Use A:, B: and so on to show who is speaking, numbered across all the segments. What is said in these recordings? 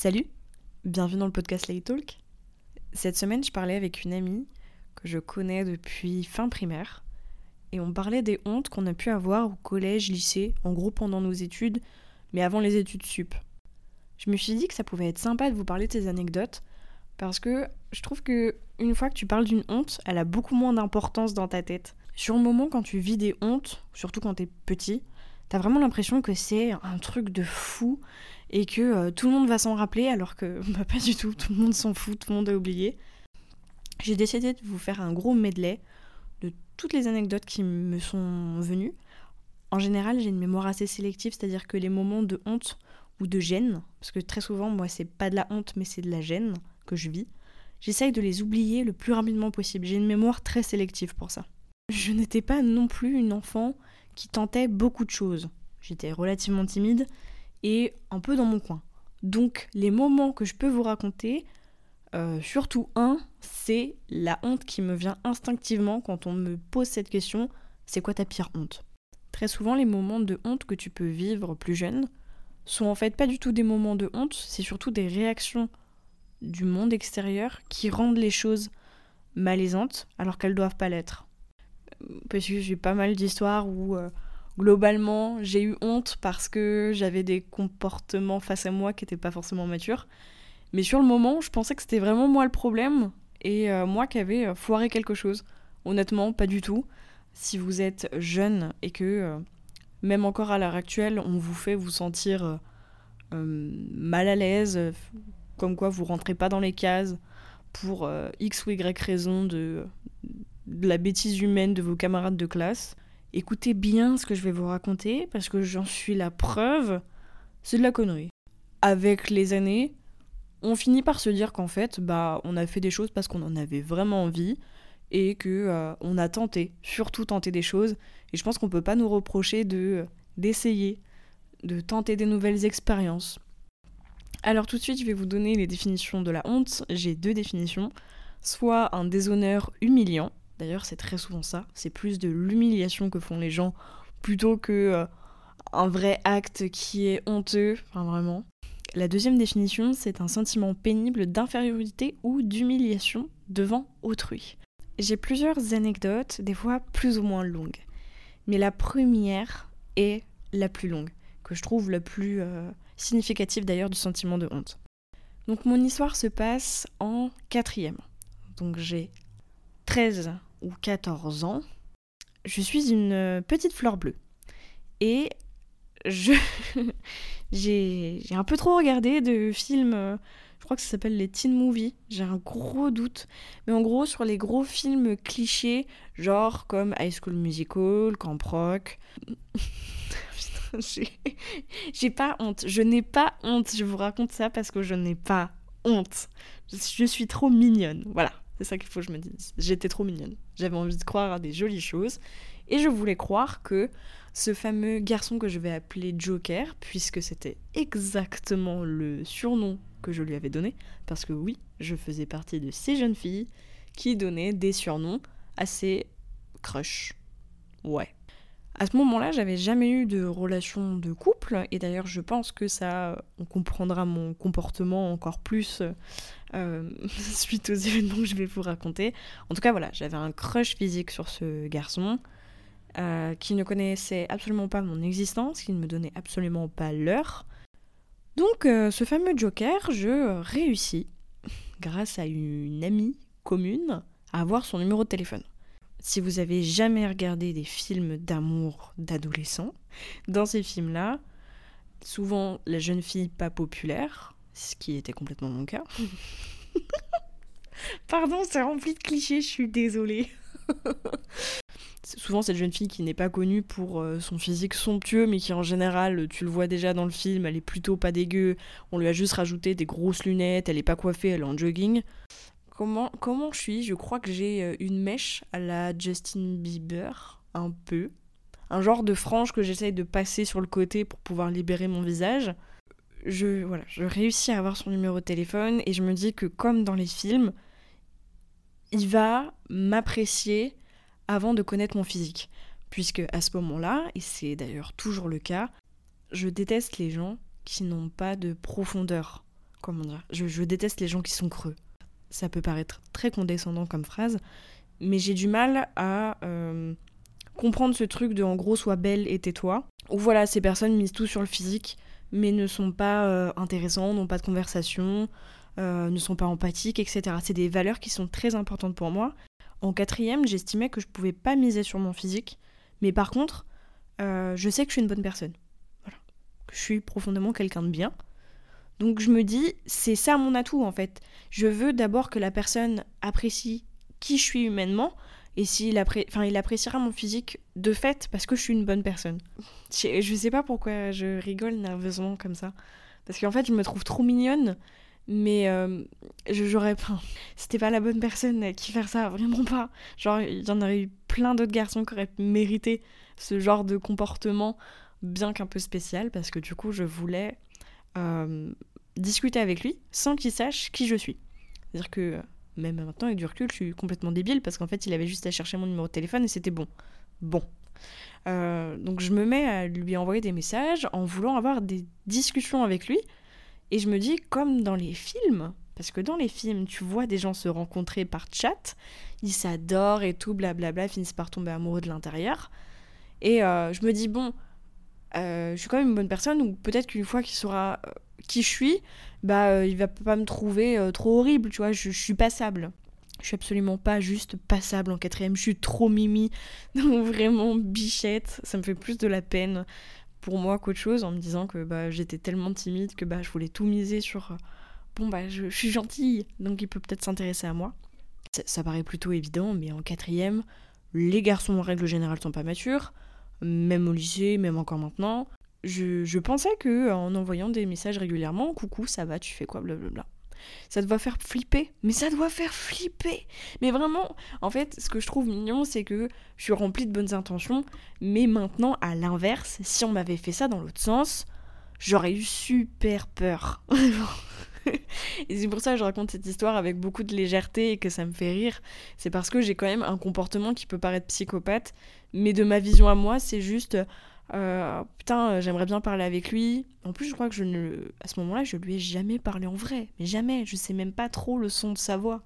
A: Salut, bienvenue dans le podcast Lay Talk. Cette semaine, je parlais avec une amie que je connais depuis fin primaire et on parlait des hontes qu'on a pu avoir au collège, lycée, en gros pendant nos études, mais avant les études sup. Je me suis dit que ça pouvait être sympa de vous parler de ces anecdotes parce que je trouve que une fois que tu parles d'une honte, elle a beaucoup moins d'importance dans ta tête. Sur le moment, quand tu vis des hontes, surtout quand t'es petit, t'as vraiment l'impression que c'est un truc de fou et que euh, tout le monde va s'en rappeler alors que bah, pas du tout, tout le monde s'en fout, tout le monde a oublié. J'ai décidé de vous faire un gros medley de toutes les anecdotes qui me sont venues. En général, j'ai une mémoire assez sélective, c'est-à-dire que les moments de honte ou de gêne, parce que très souvent, moi, c'est pas de la honte, mais c'est de la gêne que je vis, j'essaye de les oublier le plus rapidement possible. J'ai une mémoire très sélective pour ça. Je n'étais pas non plus une enfant qui tentait beaucoup de choses. J'étais relativement timide et un peu dans mon coin. Donc les moments que je peux vous raconter, euh, surtout un, c'est la honte qui me vient instinctivement quand on me pose cette question, c'est quoi ta pire honte? Très souvent les moments de honte que tu peux vivre plus jeune sont en fait pas du tout des moments de honte, c'est surtout des réactions du monde extérieur qui rendent les choses malaisantes alors qu'elles doivent pas l'être. Parce que j'ai pas mal d'histoires où euh, globalement j'ai eu honte parce que j'avais des comportements face à moi qui n'étaient pas forcément matures. Mais sur le moment, je pensais que c'était vraiment moi le problème et euh, moi qui avais euh, foiré quelque chose. Honnêtement, pas du tout. Si vous êtes jeune et que même encore à l'heure actuelle, on vous fait vous sentir mal à l'aise, comme quoi vous rentrez pas dans les cases pour euh, X ou Y raison de, la bêtise humaine de vos camarades de classe. Écoutez bien ce que je vais vous raconter parce que j'en suis la preuve, c'est de la connerie. Avec les années, on finit par se dire qu'en fait, bah, on a fait des choses parce qu'on en avait vraiment envie et que euh, on a tenté, surtout tenté des choses. Et je pense qu'on peut pas nous reprocher de d'essayer, de tenter des nouvelles expériences. Alors tout de suite, je vais vous donner les définitions de la honte. J'ai deux définitions. Soit un déshonneur humiliant. D'ailleurs, c'est très souvent ça. C'est plus de l'humiliation que font les gens plutôt que euh, un vrai acte qui est honteux. Enfin, vraiment. La deuxième définition, c'est un sentiment pénible d'infériorité ou d'humiliation devant autrui. J'ai plusieurs anecdotes, des fois plus ou moins longues. Mais la première est la plus longue, que je trouve la plus euh, significative d'ailleurs du sentiment de honte. Donc mon histoire se passe en quatrième. Donc j'ai 13 ou 14 ans. Je suis une petite fleur bleue. Et je j'ai un peu trop regardé de films, je crois que ça s'appelle les teen movies, j'ai un gros doute. Mais en gros, sur les gros films clichés, genre comme High School Musical, Camp Rock, j'ai pas honte. Je n'ai pas honte. Je vous raconte ça parce que je n'ai pas honte. Je, suis trop mignonne. Voilà, c'est ça qu'il faut que je me dise. J'étais trop mignonne. J'avais envie de croire à des jolies choses. Et je voulais croire que ce fameux garçon que je vais appeler Joker, puisque c'était exactement le surnom que je lui avais donné, parce que oui, je faisais partie de ces jeunes filles qui donnaient des surnoms assez crush. Ouais. À ce moment-là, j'avais jamais eu de relation de couple, et d'ailleurs, je pense que ça, on comprendra mon comportement encore plus euh, suite aux événements que je vais vous raconter. En tout cas, voilà, j'avais un crush physique sur ce garçon euh, qui ne connaissait absolument pas mon existence, qui ne me donnait absolument pas l'heure. Donc, euh, ce fameux Joker, je réussis, grâce à une amie commune, à avoir son numéro de téléphone si vous avez jamais regardé des films d'amour d'adolescents, dans ces films-là, souvent la jeune fille pas populaire, ce qui était complètement mon cas. Pardon, c'est rempli de clichés, je suis désolée. souvent cette jeune fille qui n'est pas connue pour euh, son physique somptueux, mais qui en général, tu le vois déjà dans le film, elle est plutôt pas dégueu. On lui a juste rajouté des grosses lunettes, elle est pas coiffée, elle est en jogging. Comment, comment je suis? Je crois que j'ai euh, une mèche à la Justin Bieber, un peu. Un genre de frange que j'essaye de passer sur le côté pour pouvoir libérer mon visage. Je, voilà, je réussis à avoir son numéro de téléphone et je me dis que comme dans les films, il va m'apprécier avant de connaître mon physique. Puisque à ce moment-là, et c'est d'ailleurs toujours le cas, je déteste les gens qui n'ont pas de profondeur comment dire, je, déteste les gens qui sont creux. Ça peut paraître très condescendant comme phrase, mais j'ai du mal à euh, comprendre ce truc de en gros sois belle et tais-toi. Ou voilà, ces personnes misent tout sur le physique, mais ne sont pas euh, intéressants, n'ont pas de conversation, euh, ne sont pas empathiques, etc. C'est des valeurs qui sont très importantes pour moi. En quatrième, j'estimais que je pouvais pas miser sur mon physique, mais par contre, je sais que je suis une bonne personne. Voilà. Que je suis profondément quelqu'un de bien. Donc je me dis, c'est ça mon atout en fait. Je veux d'abord que la personne apprécie qui je suis humainement, et s'il enfin, il appréciera mon physique de fait parce que je suis une bonne personne. Je, sais pas pourquoi je rigole nerveusement comme ça. Parce qu'en fait, je me trouve trop mignonne, mais euh, j'aurais. Enfin, c'était pas la bonne personne qui faire ça, vraiment pas. Genre, il y en aurait eu plein d'autres garçons qui auraient mérité ce genre de comportement, bien qu'un peu spécial, parce que du coup, je voulais euh, discuter avec lui sans qu'il sache qui je suis. C'est-à-dire que même maintenant, avec du recul, je suis complètement débile parce qu'en fait, il avait juste à chercher mon numéro de téléphone et c'était bon. Bon. Euh, donc je me mets à lui envoyer des messages en voulant avoir des discussions avec lui. Et je me dis, comme dans les films, parce que dans les films, tu vois des gens se rencontrer par chat, ils s'adorent et tout, blablabla, finissent par tomber amoureux de l'intérieur. Et euh, je me dis, bon, euh, je suis quand même une bonne personne, ou peut-être qu'une fois qu'il saura euh, qui je suis, bah euh, il va pas me trouver trop horrible, tu vois, je, suis passable. Je suis absolument pas juste passable en quatrième, je suis trop mimi, donc vraiment bichette, ça me fait plus de la peine pour moi qu'autre chose en me disant que bah, j'étais tellement timide que bah, je voulais tout miser sur bon bah je, suis gentille, donc il peut peut-être s'intéresser à moi. Ça, ça paraît plutôt évident, mais en quatrième, les garçons en règle générale sont pas matures même au lycée, même encore maintenant, je, pensais que en envoyant des messages régulièrement, coucou, ça va, tu fais quoi, blablabla. Ça doit faire flipper, mais ça doit faire flipper. Mais vraiment, en fait, ce que je trouve mignon, c'est que je suis remplie de bonnes intentions, mais maintenant, à l'inverse, si on m'avait fait ça dans l'autre sens, j'aurais eu super peur. et c'est pour ça que je raconte cette histoire avec beaucoup de légèreté et que ça me fait rire. C'est parce que j'ai quand même un comportement qui peut paraître psychopathe, mais de ma vision à moi, c'est juste euh, putain, j'aimerais bien parler avec lui. En plus, je crois que je ne, à ce moment-là, je lui ai jamais parlé en vrai, mais jamais. Je sais même pas trop le son de sa voix.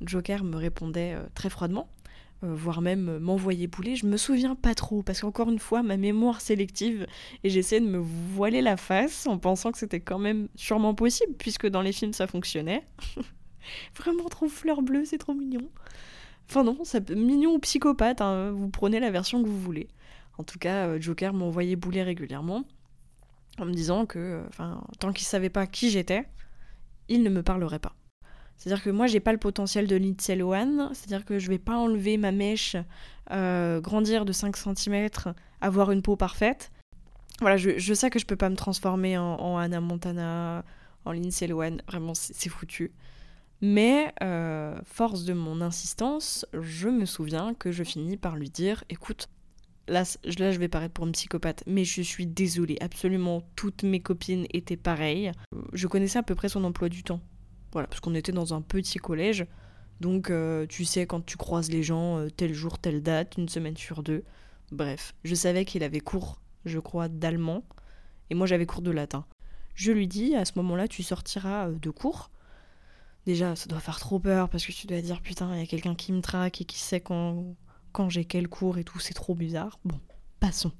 A: Joker me répondait euh, très froidement, euh, voire même m'envoyait bouler. Je me souviens pas trop parce qu'encore une fois, ma mémoire sélective et j'essaie de me voiler la face en pensant que c'était quand même sûrement possible puisque dans les films ça fonctionnait. Vraiment trop fleur bleue, c'est trop mignon. Enfin non, mignon ou psychopathe, hein, vous prenez la version que vous voulez. En tout cas, euh, Joker m'envoyait bouler régulièrement en me disant que, euh, enfin, tant qu'il savait pas qui j'étais, il ne me parlerait pas. C'est-à-dire que moi, j'ai pas le potentiel de Lindsay Lohan, c'est-à-dire que je vais pas enlever ma mèche, euh, grandir de 5 cm, avoir une peau parfaite. Voilà, je, sais que je peux pas me transformer en, en Anna Montana, en Lindsay Lohan, vraiment, c'est foutu. Mais, euh, force de mon insistance, je me souviens que je finis par lui dire écoute, là, là je vais paraître pour une psychopathe, mais je suis désolée, absolument toutes mes copines étaient pareilles. Je connaissais à peu près son emploi du temps. Voilà, parce qu'on était dans un petit collège. Donc, euh, tu sais, quand tu croises les gens, euh, tel jour, telle date, une semaine sur deux. Bref, je savais qu'il avait cours, je crois, d'allemand, et moi j'avais cours de latin. Je lui dis à ce moment-là, tu sortiras de cours déjà, ça doit faire trop peur parce que tu dois dire putain, il y a quelqu'un qui me traque et qui sait quand, quand j'ai quel cours et tout, c'est trop bizarre. Bon, passons.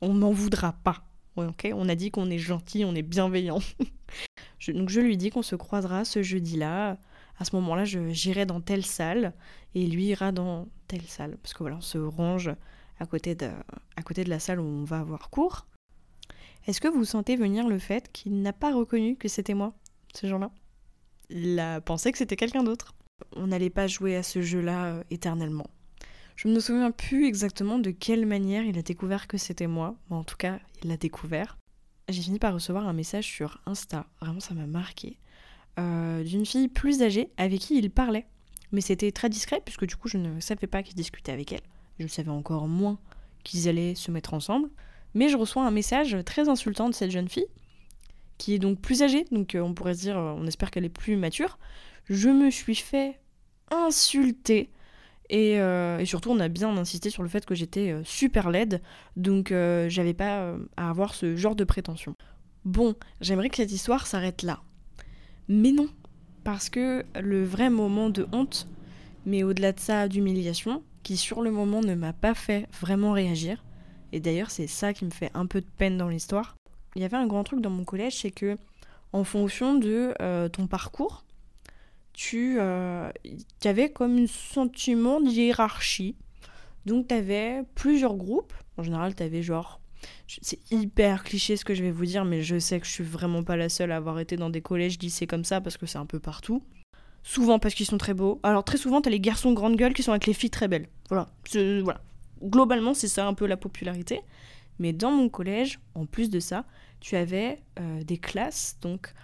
A: On n'en voudra pas. ok On a dit qu'on est gentil, on est bienveillant. donc je lui dis qu'on se croisera ce jeudi-là. À ce moment-là, j'irai dans telle salle et lui ira dans telle salle. Parce que voilà, on se range à côté de, à côté de la salle où on va avoir cours. Est-ce que vous sentez venir le fait qu'il n'a pas reconnu que c'était moi, ce jour-là il a pensé que c'était quelqu'un d'autre. On n'allait pas jouer à ce jeu-là euh, éternellement. Je ne me souviens plus exactement de quelle manière il a découvert que c'était moi, mais en tout cas, il l'a découvert. J'ai fini par recevoir un message sur Insta, vraiment ça m'a marqué, euh, d'une fille plus âgée avec qui il parlait. Mais c'était très discret puisque du coup je ne savais pas qu'il discutait avec elle. Je savais encore moins qu'ils allaient se mettre ensemble. Mais je reçois un message très insultant de cette jeune fille qui est donc plus âgée, donc euh, on pourrait se dire, euh, on espère qu'elle est plus mature, je me suis fait insulter. Et, euh, et, surtout, on a bien insisté sur le fait que j'étais super laide, donc j'avais pas à avoir ce genre de prétention. Bon, j'aimerais que cette histoire s'arrête là. Mais non, parce que le vrai moment de honte, mais au-delà de ça, d'humiliation, qui sur le moment ne m'a pas fait vraiment réagir, et d'ailleurs c'est ça qui me fait un peu de peine dans l'histoire, il y avait un grand truc dans mon collège, c'est que en fonction de euh, ton parcours, tu euh, avais comme un sentiment de. Donc tu avais plusieurs groupes. En général, tu avais genre c'est hyper cliché ce que je vais vous dire, mais je sais que je suis vraiment pas la seule à avoir été dans des collèges, lycées comme ça, parce que c'est un peu partout. Souvent parce qu'ils sont très beaux. Alors très souvent, t'as les garçons grande gueule qui sont avec les filles très belles. Voilà. voilà. Globalement, c'est ça un peu la popularité. Mais dans mon collège, en plus de ça, tu avais euh, des classes, donc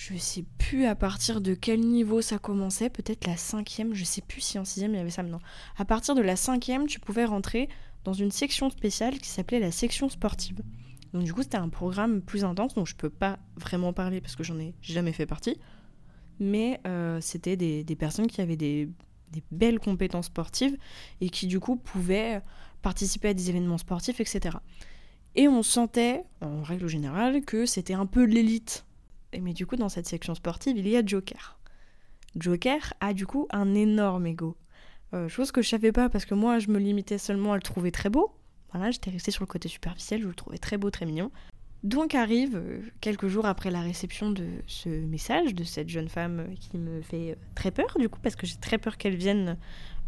A: je sais plus à partir de quel niveau ça commençait, peut-être la cinquième, je sais plus si en sixième il y avait ça maintenant. À partir de la cinquième, tu pouvais rentrer dans une section spéciale qui s'appelait la section sportive. Donc du coup, c'était un programme plus intense dont je peux pas vraiment parler parce que j'en ai jamais fait partie. Mais euh, c'était des, personnes qui avaient des, des, belles compétences sportives et qui du coup pouvaient participer à des événements sportifs, etc. Et on sentait, en règle générale, que c'était un peu l'élite. Mais du coup, dans cette section sportive, il y a Joker. Joker a du coup un énorme ego. Euh, chose que je savais pas parce que moi je me limitais seulement à le trouver très beau. Voilà, j'étais restée sur le côté superficiel, je le trouvais très beau, très mignon. Donc arrive, euh, quelques jours après la réception de ce message de cette jeune femme qui me fait très peur du coup, parce que j'ai très peur qu'elle vienne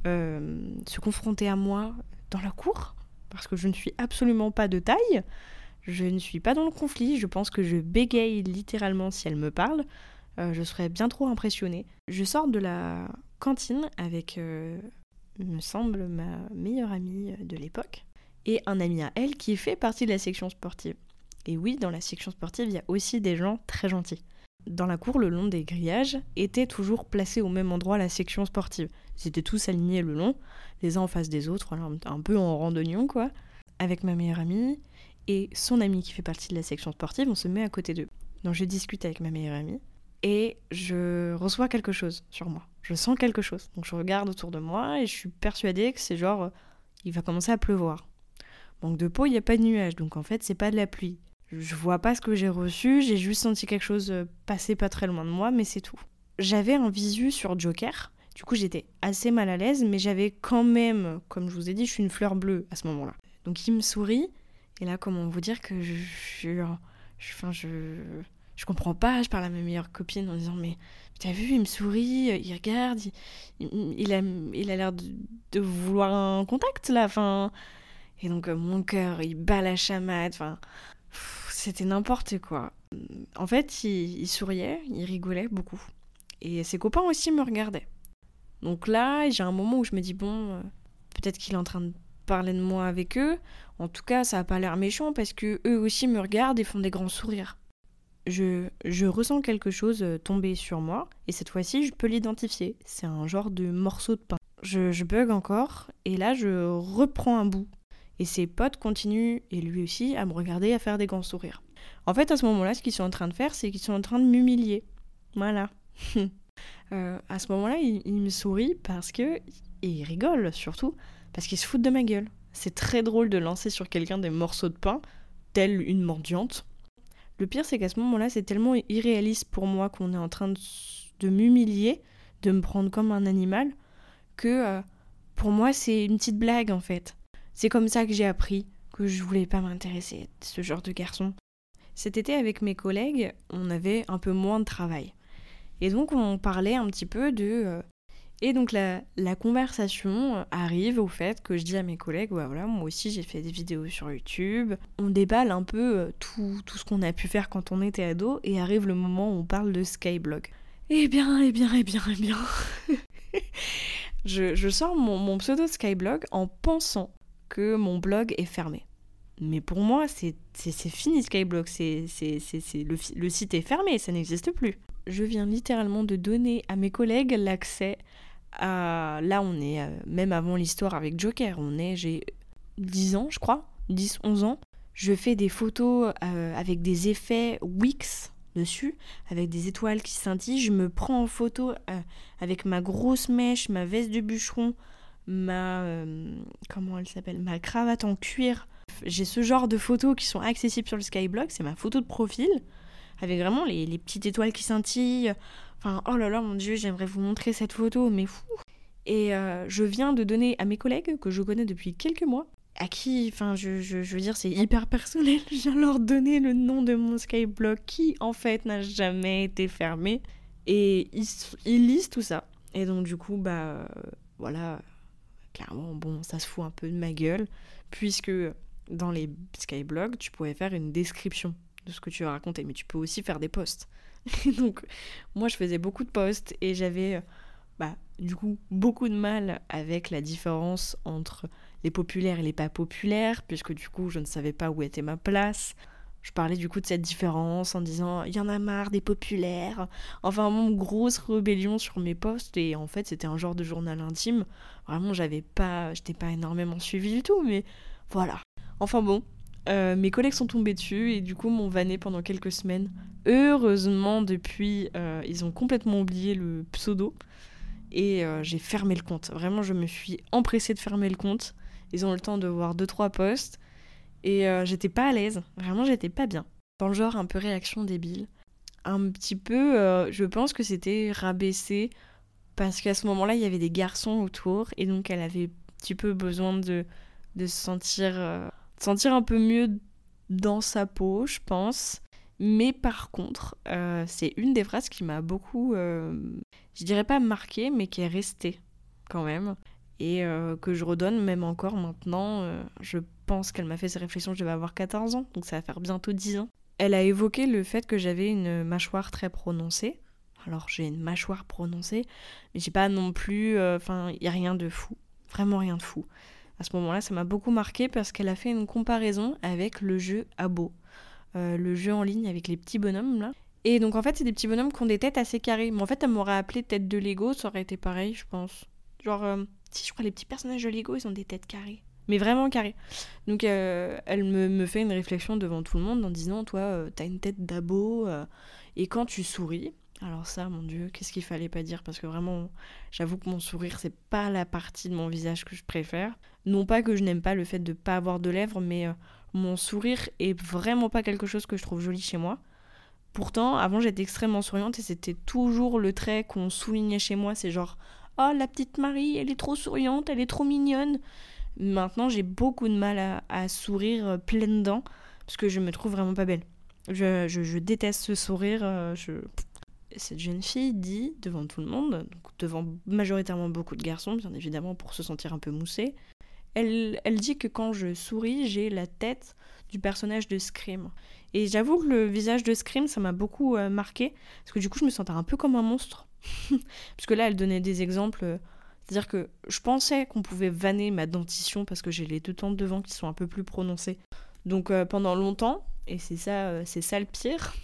A: euh, se confronter à moi dans la cour, parce que je ne suis absolument pas de taille, je ne suis pas dans le conflit, je pense que je bégaye littéralement si elle me parle, je serais bien trop impressionnée. Je sors de la cantine avec, euh, me semble, ma meilleure amie de l'époque et un ami à elle qui fait partie de la section sportive. Et oui, dans la section sportive, il y a aussi des gens très gentils. Dans la cour, le long des grillages, était toujours placé au même endroit la section sportive. Ils étaient tous alignés le long, les uns en face des autres, un peu en randonnion, quoi. Avec ma meilleure amie et son ami qui fait partie de la section sportive, on se met à côté d'eux. Donc je discute avec ma meilleure amie et je reçois quelque chose sur moi je sens quelque chose. Donc je regarde autour de moi et je suis persuadée que c'est genre, euh, il va commencer à pleuvoir. Manque de peau, il n'y a pas de nuages, donc en fait c'est pas de la pluie. Je vois pas ce que j'ai reçu, j'ai juste senti quelque chose euh, passer pas très loin de moi, mais c'est tout. J'avais un visu sur Joker, du coup j'étais assez mal à l'aise, mais j'avais quand même, comme je vous ai dit, je suis une fleur bleue à ce moment-là. Donc il me sourit, et là comment vous dire que je... je, je, je comprends pas, je parle à ma meilleure copine en disant mais t'as vu, il me sourit, il regarde, il, a il a l'air de, vouloir un contact là, enfin et donc euh, mon cœur il bat la chamade, enfin c'était n'importe quoi. En fait, il, souriait, il rigolait beaucoup et ses copains aussi me regardaient. Donc là, j'ai un moment où je me dis bon, euh, peut-être qu'il est en train de parler de moi avec eux. En tout cas, ça a pas l'air méchant parce que eux aussi me regardent et font des grands sourires je, ressens quelque chose euh, tomber sur moi, et cette fois-ci, je peux l'identifier. C'est un genre de morceau de pain. Je, bug encore, et là, je reprends un bout. Et ses potes continuent, et lui aussi, à me regarder, à faire des grands sourires. En fait, à ce moment-là, ce qu'ils sont en train de faire, c'est qu'ils sont en train de m'humilier. Voilà. Euh, à ce moment-là, il, il, me sourit parce que. Et il rigole surtout, parce qu'il se fout de ma gueule. C'est très drôle de lancer sur quelqu'un des morceaux de pain, telle une mendiante. Le pire, c'est qu'à ce moment-là, c'est tellement irréaliste pour moi qu'on est en train de, m'humilier, de me prendre comme un animal, que euh, pour moi, c'est une petite blague en fait. C'est comme ça que j'ai appris que je voulais pas m'intéresser à ce genre de garçon. Cet été, avec mes collègues, on avait un peu moins de travail. Et donc, on parlait un petit peu de euh, et donc la, conversation euh, arrive au fait que je dis à mes collègues, voilà, moi aussi j'ai fait des vidéos sur YouTube. On déballe un peu euh, tout, ce qu'on a pu faire quand on était ado et arrive le moment où on parle de Skyblog. Eh bien, eh bien, eh bien, eh bien. je, sors mon, pseudo Skyblog en pensant que mon blog est fermé. Mais pour moi, c'est fini Skyblog, c'est le site est fermé, ça n'existe plus. Je viens littéralement de donner à mes collègues l'accès là, on est euh, même avant l'histoire avec Joker. On est, j'ai 10 ans, je crois, 10, 11 ans. Je fais des photos euh, avec des effets Wix dessus, avec des étoiles qui scintillent. Je me prends en photo euh, avec ma grosse mèche, ma veste de bûcheron, ma. comment elle s'appelle Ma cravate en cuir. J'ai ce genre de photos qui sont accessibles sur le Skyblog. C'est ma photo de profil avec vraiment les petites étoiles qui scintillent. Enfin, oh là là, mon dieu, j'aimerais vous montrer cette photo, mais fou. Et euh, je viens de donner à mes collègues, que je connais depuis quelques mois, à qui, enfin, je, je, veux dire, c'est hyper personnel, je viens leur donner le nom de mon Skyblock qui, en fait, n'a jamais été fermé. Et ils, lisent tout ça. Et donc, du coup, bah, voilà, clairement, bon, ça se fout un peu de ma gueule, puisque dans les Skyblogs, tu pouvais faire une description de ce que tu veux raconter, mais tu peux aussi faire des posts. donc, moi, je faisais beaucoup de posts et j'avais, euh, bah, du coup, beaucoup de mal avec la différence entre les populaires et les pas populaires, puisque du coup, je ne savais pas où était ma place. Je parlais du coup de cette différence en disant il y en a marre des populaires. Enfin, mon grosse rébellion sur mes posts et en fait, c'était un genre de journal intime. Vraiment, j'avais pas, j'étais pas énormément suivie du tout, mais voilà. Enfin bon, euh, mes collègues sont tombés dessus et du coup m'ont vanné pendant quelques semaines. Heureusement, depuis, euh, ils ont complètement oublié le pseudo et euh, j'ai fermé le compte. Vraiment, je me suis empressée de fermer le compte. Ils ont eu le temps de voir deux trois posts et j'étais pas à l'aise. Vraiment, j'étais pas bien. Dans le genre un peu réaction débile. Un petit peu, je pense que c'était rabaissé parce qu'à ce moment-là, il y avait des garçons autour et donc elle avait un petit peu besoin de, de se sentir, sentir un peu mieux dans sa peau, je pense. Mais par contre, euh, c'est une des phrases qui m'a beaucoup, euh, je dirais pas marqué, mais qui est restée quand même. Et euh, que je redonne même encore maintenant. je pense qu'elle m'a fait ces réflexions, je devais avoir 14 ans, donc ça va faire bientôt 10 ans. Elle a évoqué le fait que j'avais une mâchoire très prononcée. Alors j'ai une mâchoire prononcée, mais j'ai pas non plus... Enfin, il y a rien de fou. Vraiment rien de fou. À ce moment-là, ça m'a beaucoup marqué parce qu'elle a fait une comparaison avec le jeu Abo. Euh, le jeu en ligne avec les petits bonhommes là. Et donc en fait, c'est des petits bonhommes qui ont des têtes assez carrées. Mais en fait, elle m'aurait appelé tête de Lego, ça aurait été pareil, je pense. Genre, euh, si je crois les petits personnages de Lego, ils ont des têtes carrées. Mais vraiment carrées. Donc euh, elle me, me fait une réflexion devant tout le monde en disant, toi, t'as une tête d'abo. et quand tu souris, alors ça, mon Dieu, qu'est-ce qu'il fallait pas dire? Parce que vraiment, j'avoue que mon sourire, c'est pas la partie de mon visage que je préfère. Non pas que je n'aime pas le fait de pas avoir de lèvres, mais euh, mon sourire est vraiment pas quelque chose que je trouve joli chez moi. Pourtant, avant, j'étais extrêmement souriante et c'était toujours le trait qu'on soulignait chez moi. C'est genre, oh, la petite Marie, elle est trop souriante, elle est trop mignonne. Maintenant, j'ai beaucoup de mal à, sourire euh, pleine dents parce que je me trouve vraiment pas belle. Je, je- je déteste ce sourire. euh, je... Cette jeune fille dit devant tout le monde, donc devant majoritairement beaucoup de garçons, bien évidemment, pour se sentir un peu moussée, elle, elle dit que quand je souris, j'ai la tête du personnage de Scream. Et j'avoue que le visage de Scream, ça m'a beaucoup euh, marqué, parce que du coup, je me sentais un peu comme un monstre. parce que là, elle donnait des exemples. euh, C'est-à-dire que je pensais qu'on pouvait vanner ma dentition parce que j'ai les deux dents de devant qui sont un peu plus prononcées. Donc euh, pendant longtemps, et c'est ça, c'est ça le pire,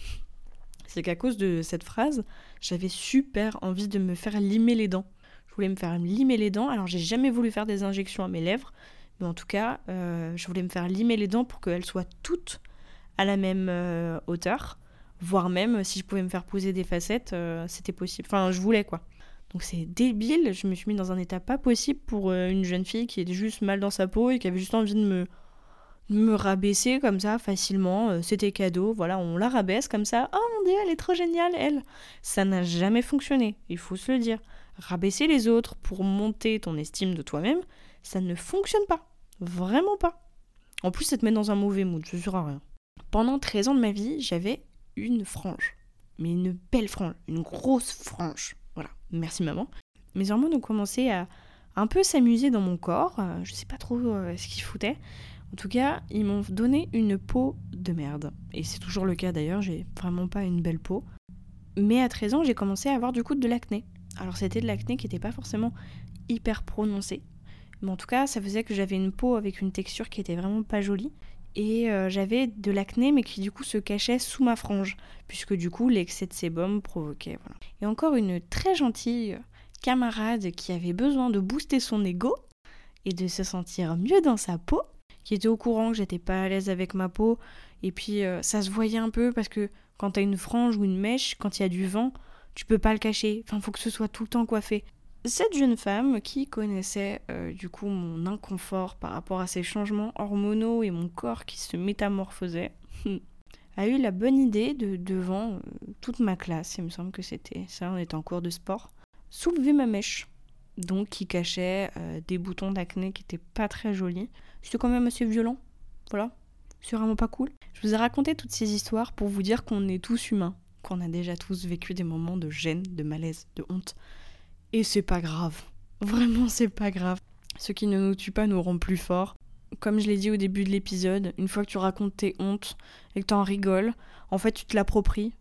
A: c'est qu'à cause de cette phrase, j'avais super envie de me faire limer les dents. Je voulais me faire limer les dents. Alors j'ai jamais voulu faire des injections à mes lèvres, mais en tout cas, euh, je voulais me faire limer les dents pour qu'elles soient toutes à la même euh, hauteur, voire même euh, si je pouvais me faire poser des facettes, c'était possible. Enfin, je voulais quoi. Donc c'est débile, je me suis mis dans un état pas possible pour une jeune fille qui était juste mal dans sa peau et qui avait juste envie de me, me rabaisser comme ça facilement. Euh, C'était cadeau, voilà, on la rabaisse comme ça. Oh mon dieu, elle est trop géniale, elle. Ça n'a jamais fonctionné, il faut se le dire. Rabaisser les autres pour monter ton estime de toi-même, ça ne fonctionne pas. Vraiment pas. En plus, ça te met dans un mauvais mood, je sert à rien. Pendant 13 ans de ma vie, j'avais une frange. Mais une belle frange, une grosse frange. Voilà, merci maman. Mes hormones ont commencé à un peu s'amuser dans mon corps. Euh, je sais pas trop euh, ce qu'ils foutaient. En tout cas, ils m'ont donné une peau de merde. Et c'est toujours le cas d'ailleurs, j'ai vraiment pas une belle peau. Mais à 13 ans, j'ai commencé à avoir du coup de l'acné. Alors c'était de l'acné qui n'était pas forcément hyper prononcé. Mais en tout cas, ça faisait que j'avais une peau avec une texture qui était vraiment pas jolie. Et euh, j'avais de l'acné, mais qui du coup se cachait sous ma frange. Puisque du coup, l'excès de sébum provoquait. Et encore une très gentille camarade qui avait besoin de booster son ego et de se sentir mieux dans sa peau, qui était au courant que j'étais pas à l'aise avec ma peau. Et puis euh, ça se voyait un peu parce que quand t'as une frange ou une mèche, quand il y a du vent, tu peux pas le cacher. Enfin, faut que ce soit tout le temps coiffé. Cette jeune femme qui connaissait euh, du coup mon inconfort par rapport à ces changements hormonaux et mon corps qui se métamorphosait, a eu la bonne idée de, devant euh, toute ma classe, il me semble que c'était ça, on était en cours de sport, soulever ma mèche. Donc qui cachait des boutons d'acné qui étaient pas très jolis. C'était quand même assez violent. Voilà. C'est vraiment pas cool. Je vous ai raconté toutes ces histoires pour vous dire qu'on est tous humains, qu'on a déjà tous vécu des moments de gêne, de malaise, de honte. Et c'est pas grave. Vraiment, c'est pas grave. Ce qui ne nous tue pas nous rend plus forts. Comme je l'ai dit au début de l'épisode, une fois que tu racontes tes hontes et que tu en rigoles, en fait, tu te l'appropries.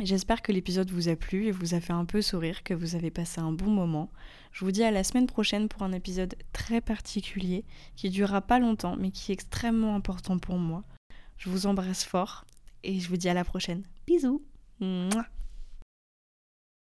A: J'espère que l'épisode vous a plu et vous a fait un peu sourire, que vous avez passé un bon moment. Je vous dis à la semaine prochaine pour un épisode très particulier qui durera pas longtemps mais qui est extrêmement important pour moi. Je vous embrasse fort et je vous dis à la prochaine. Bisous.